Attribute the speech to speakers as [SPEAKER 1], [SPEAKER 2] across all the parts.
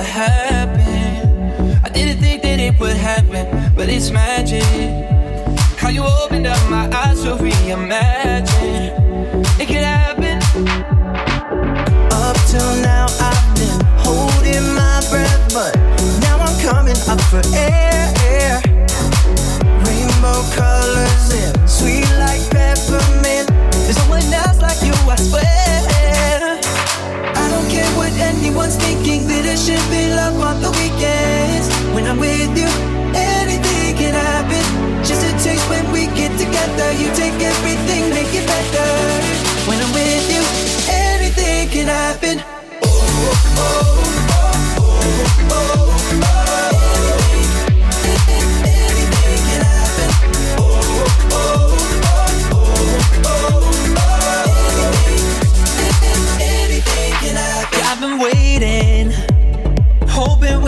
[SPEAKER 1] what happened. I didn't think that it would happen, but it's magic. How you opened up my eyes to reimagine it could happen.
[SPEAKER 2] Up till now, I've been holding my breath, but now I'm coming up for air. Rainbow colors, yeah, sweet like peppermint. There's no one else like you, I swear. Anyone's thinking, that it should be love on the weekends. When I'm with you, anything can happen. Just a taste when we get together. You take everything, make it better. When I'm with you, anything can happen.
[SPEAKER 1] Yeah,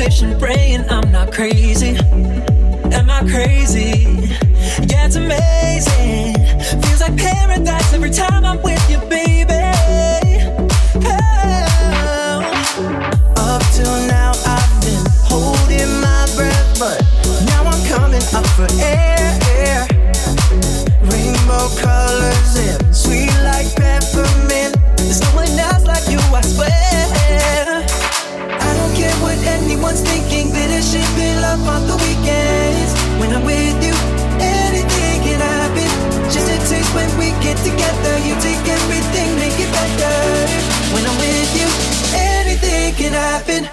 [SPEAKER 1] wishing, praying I'm not crazy. Am I crazy? Yeah, it's amazing. Feels like paradise every time I'm with you, baby.
[SPEAKER 2] Up till now, I've been holding my breath, but now I'm coming up for air. Rainbow colors, yeah, sweet like peppermint. There's no one else like you, I swear. Anyone's thinking, it should be love on the weekends. When I'm with you, anything can happen. Just a taste when we get together. You take everything, make it better. When I'm with you, anything can happen.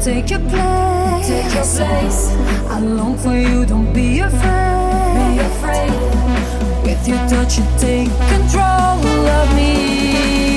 [SPEAKER 3] Take your place. Take your place. I long for you, don't be afraid. Be afraid. With your touch, you take control of me.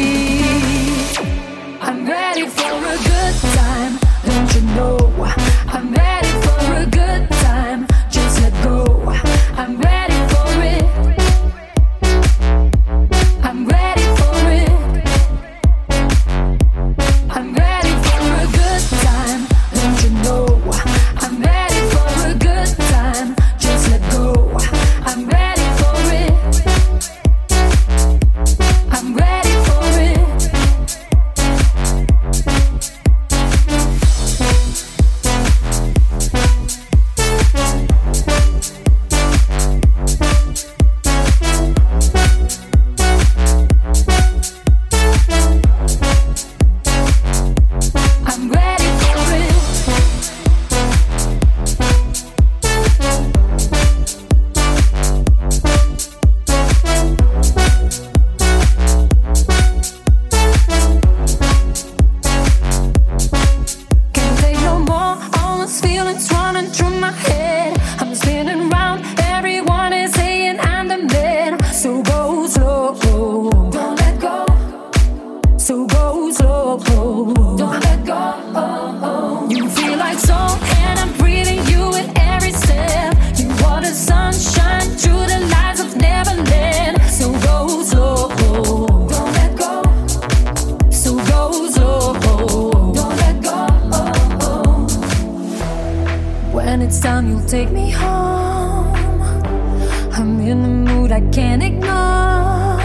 [SPEAKER 3] me home. I'm in the mood I can't ignore.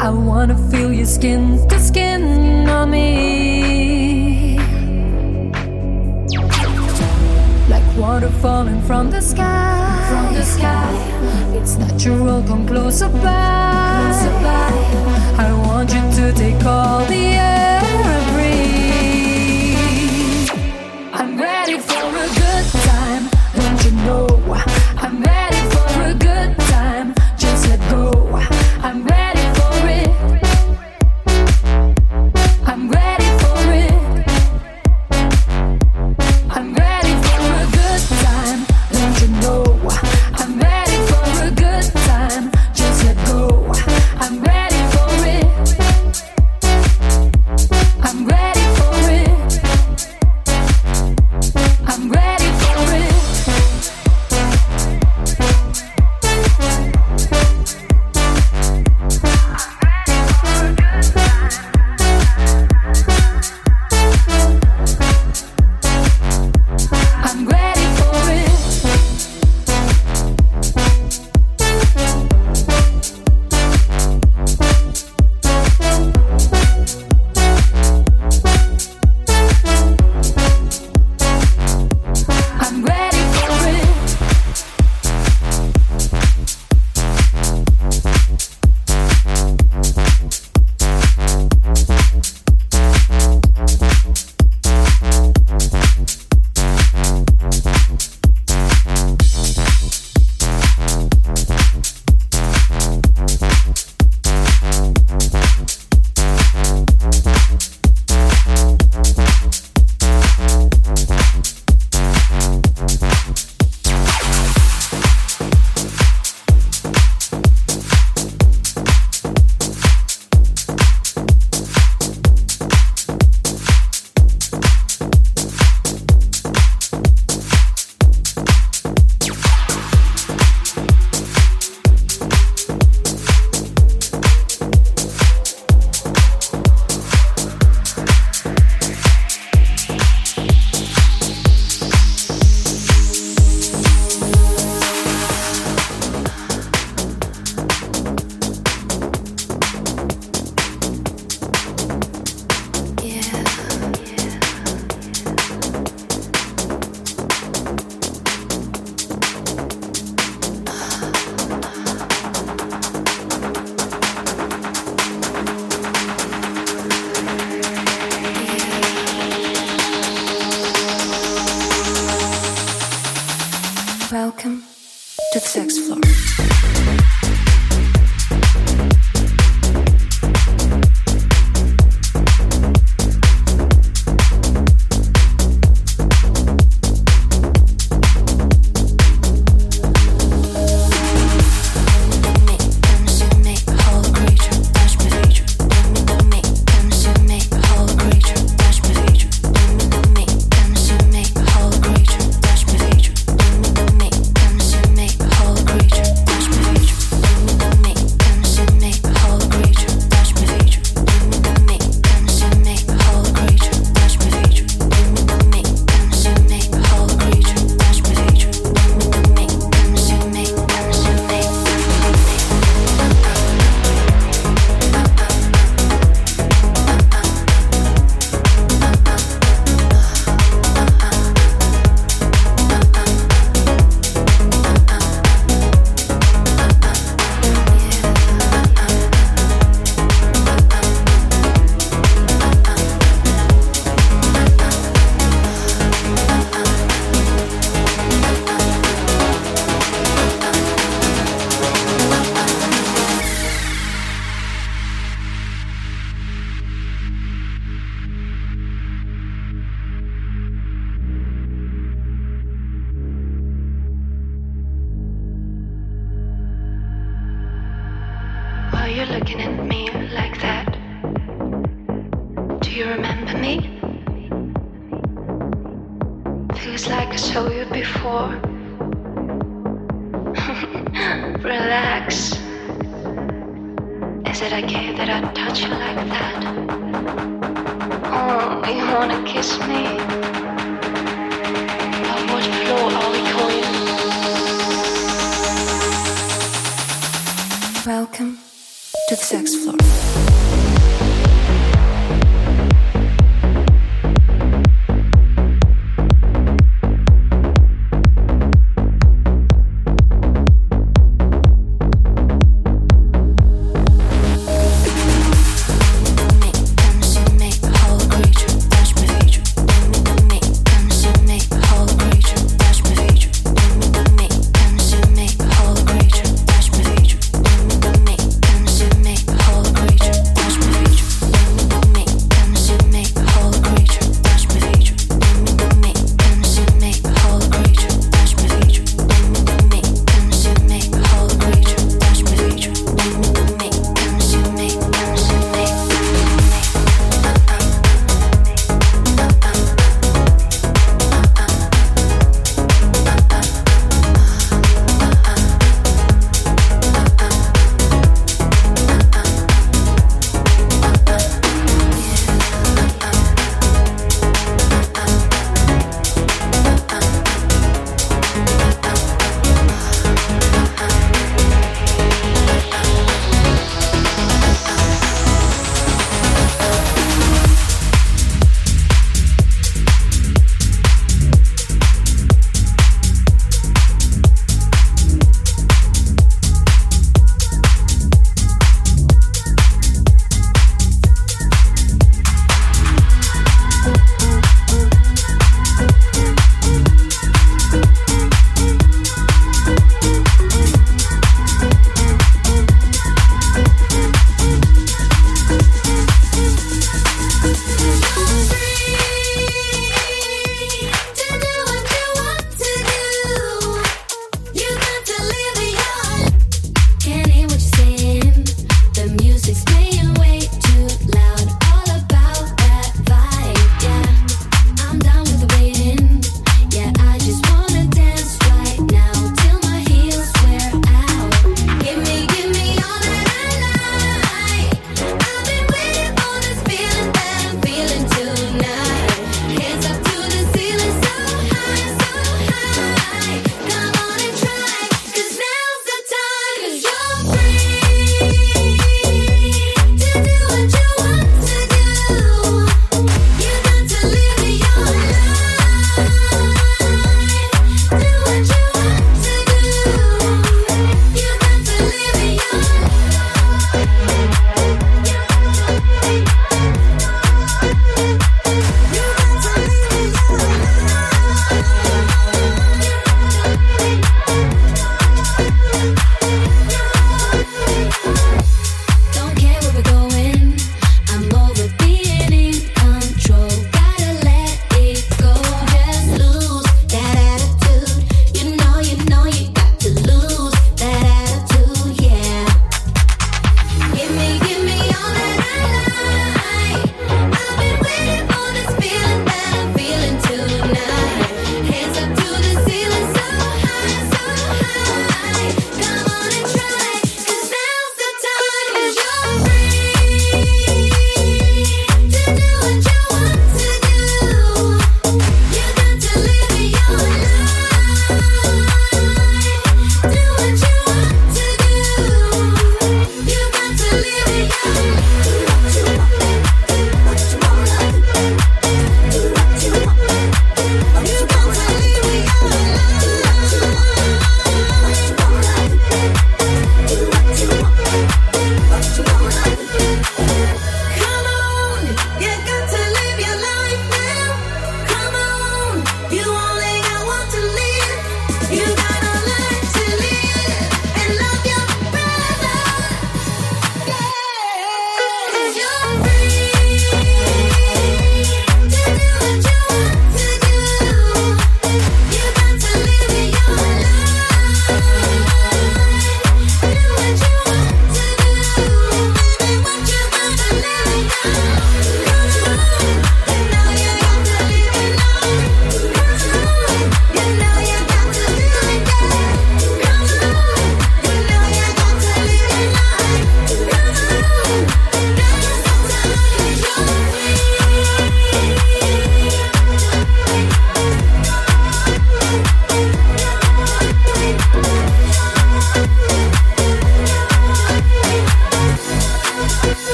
[SPEAKER 3] I wanna feel your skin to skin on me. Like water falling from the sky. From the sky. It's natural, come closer by. Closer by. I want you to take all the air I breathe.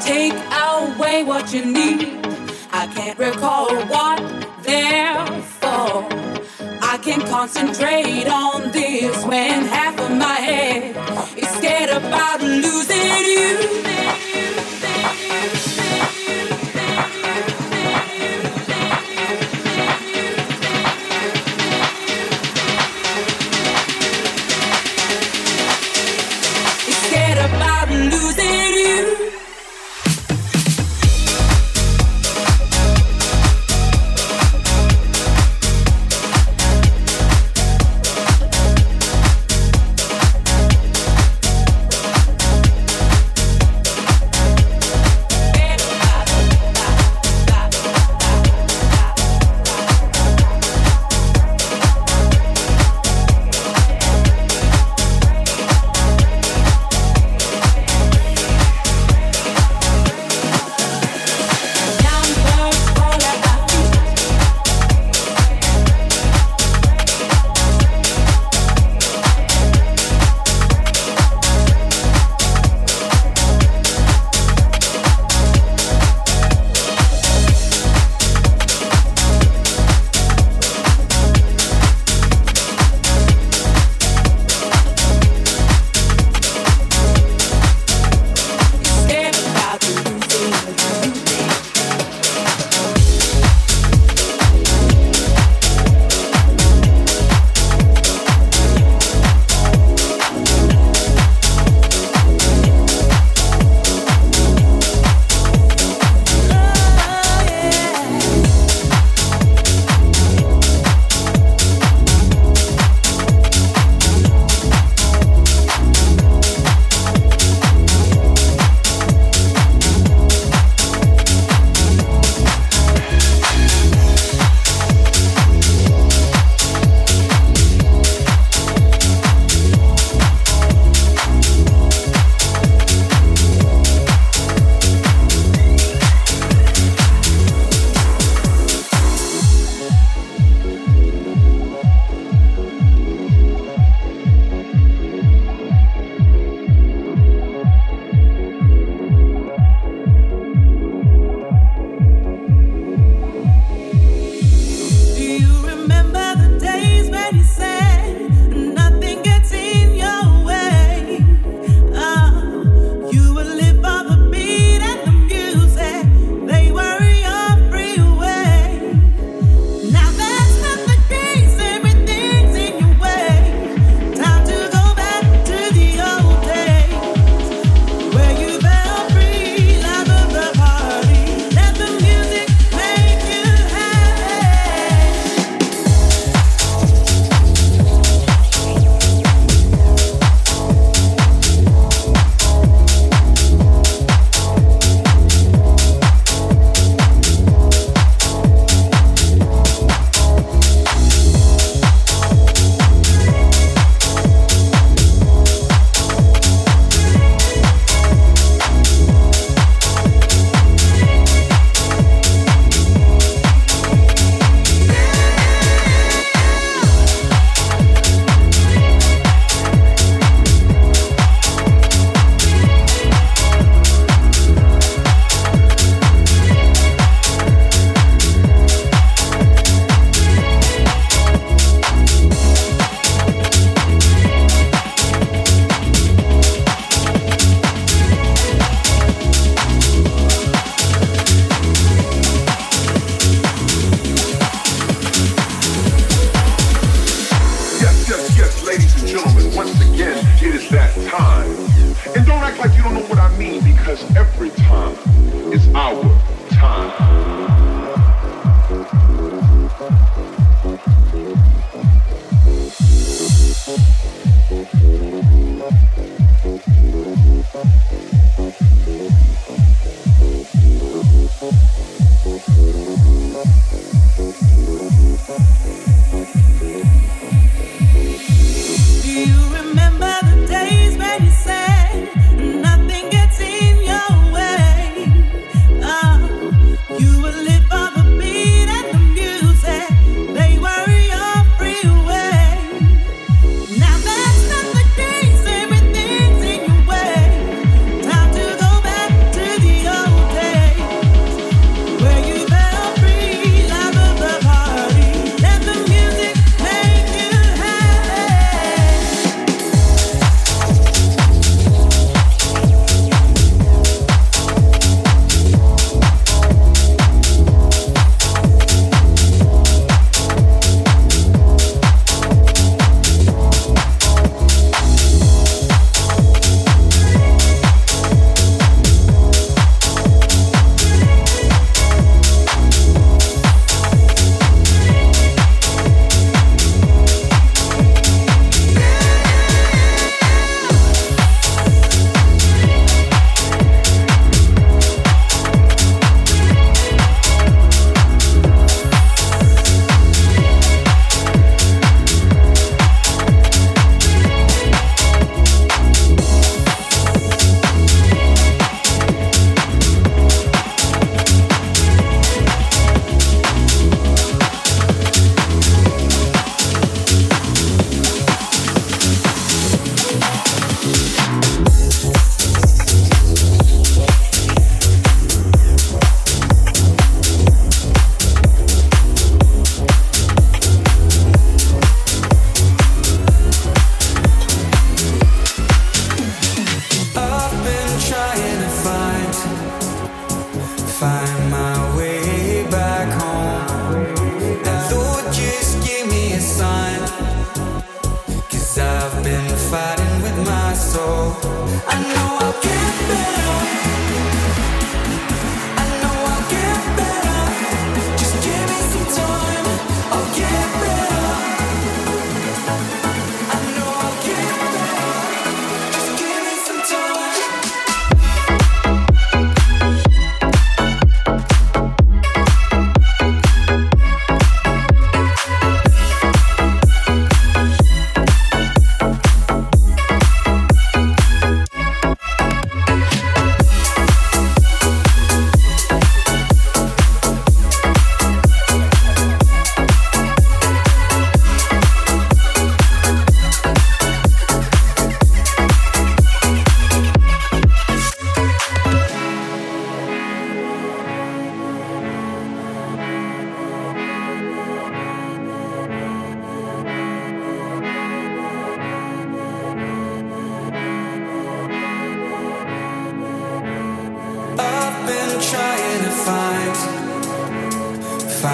[SPEAKER 4] take away what you need. I can't recall what they're for. I can concentrate on this when half of my head is scared about losing you.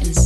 [SPEAKER 5] and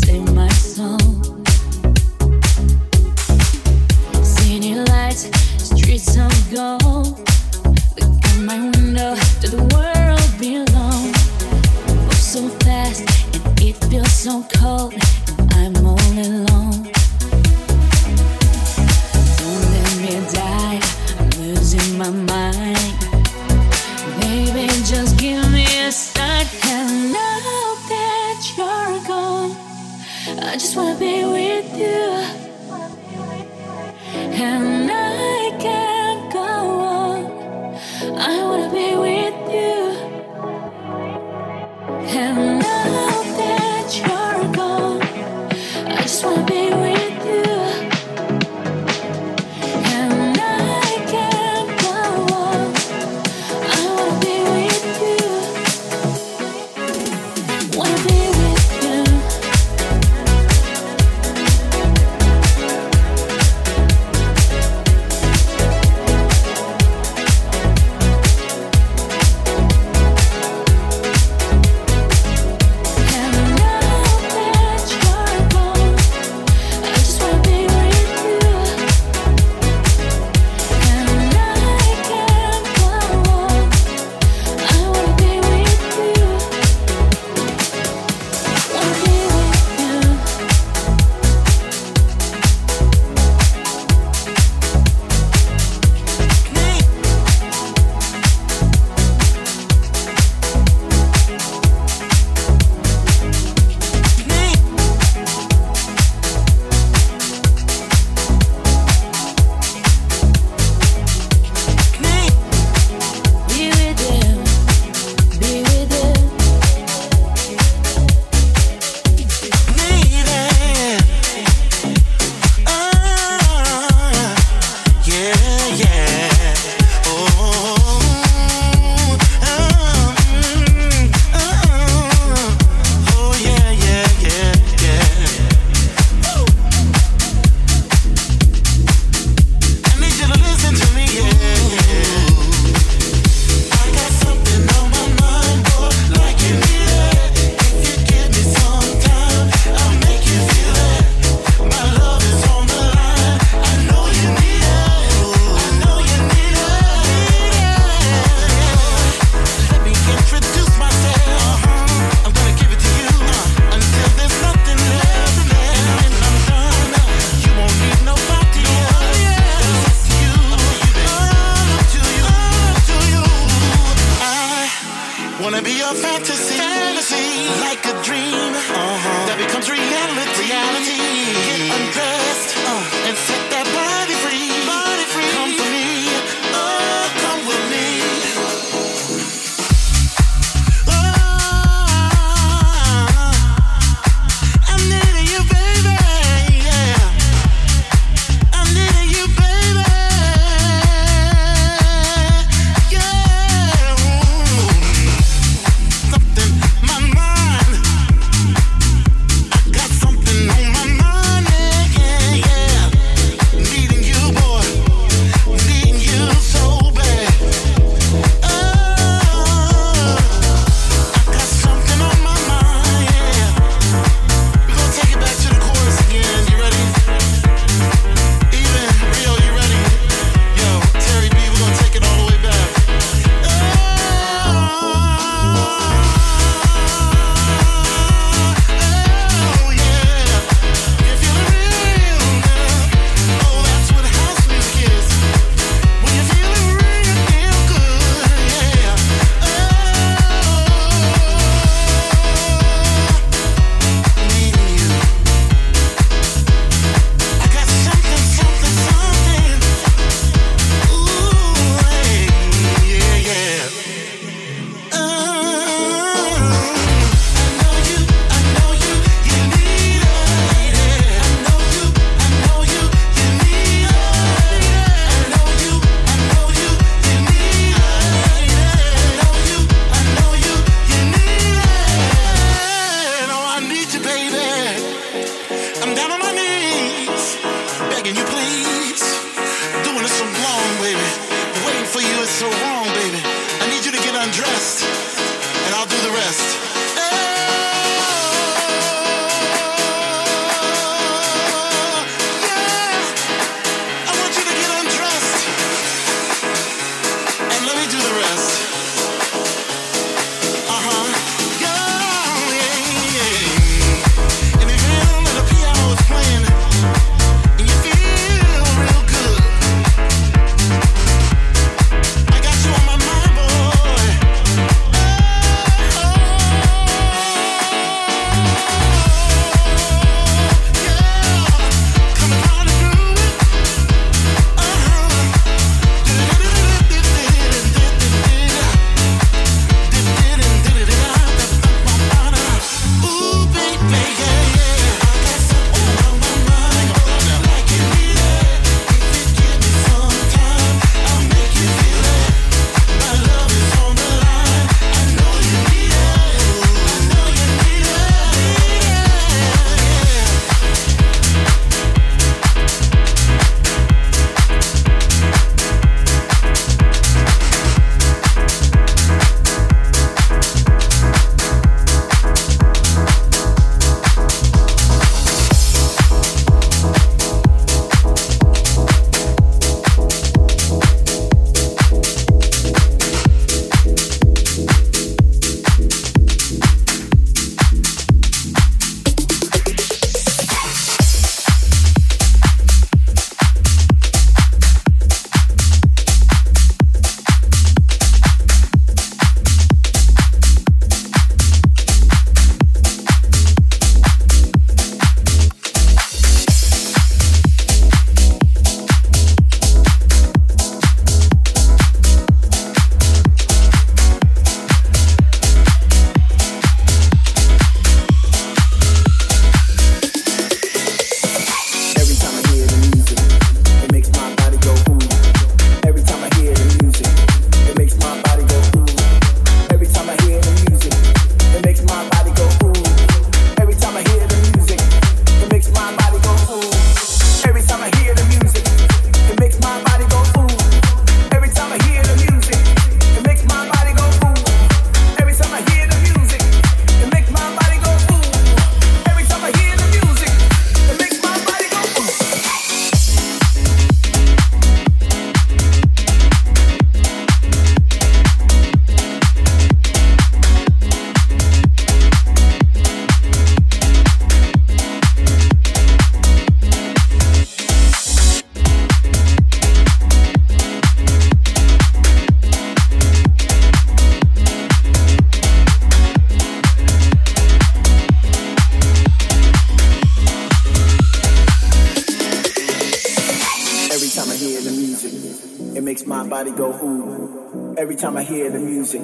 [SPEAKER 6] I hear the music,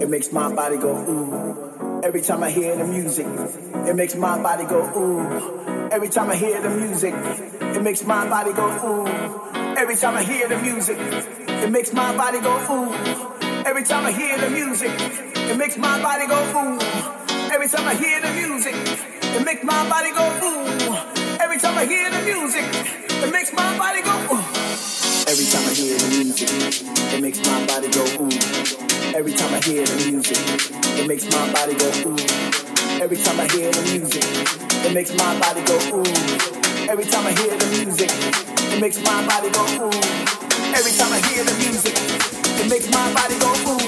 [SPEAKER 6] it makes my body go ooh. Every time I hear the music, it makes my body go ooh. Every time I hear the music, it makes my body go ooh. Every time I hear the music, it makes my body go ooh. Every time I hear the music, it makes my body go ooh. Every time I hear the music, it makes my body go ooh. Every time I hear the music, it makes my body go ooh. Every time I hear the music, it makes my body go ooh. Every time I hear the music, it makes my body go ooh. Every time I hear the music, it makes my body go ooh. Every time I hear the music, it makes my body go ooh. Every time I hear the music, it makes my body go ooh.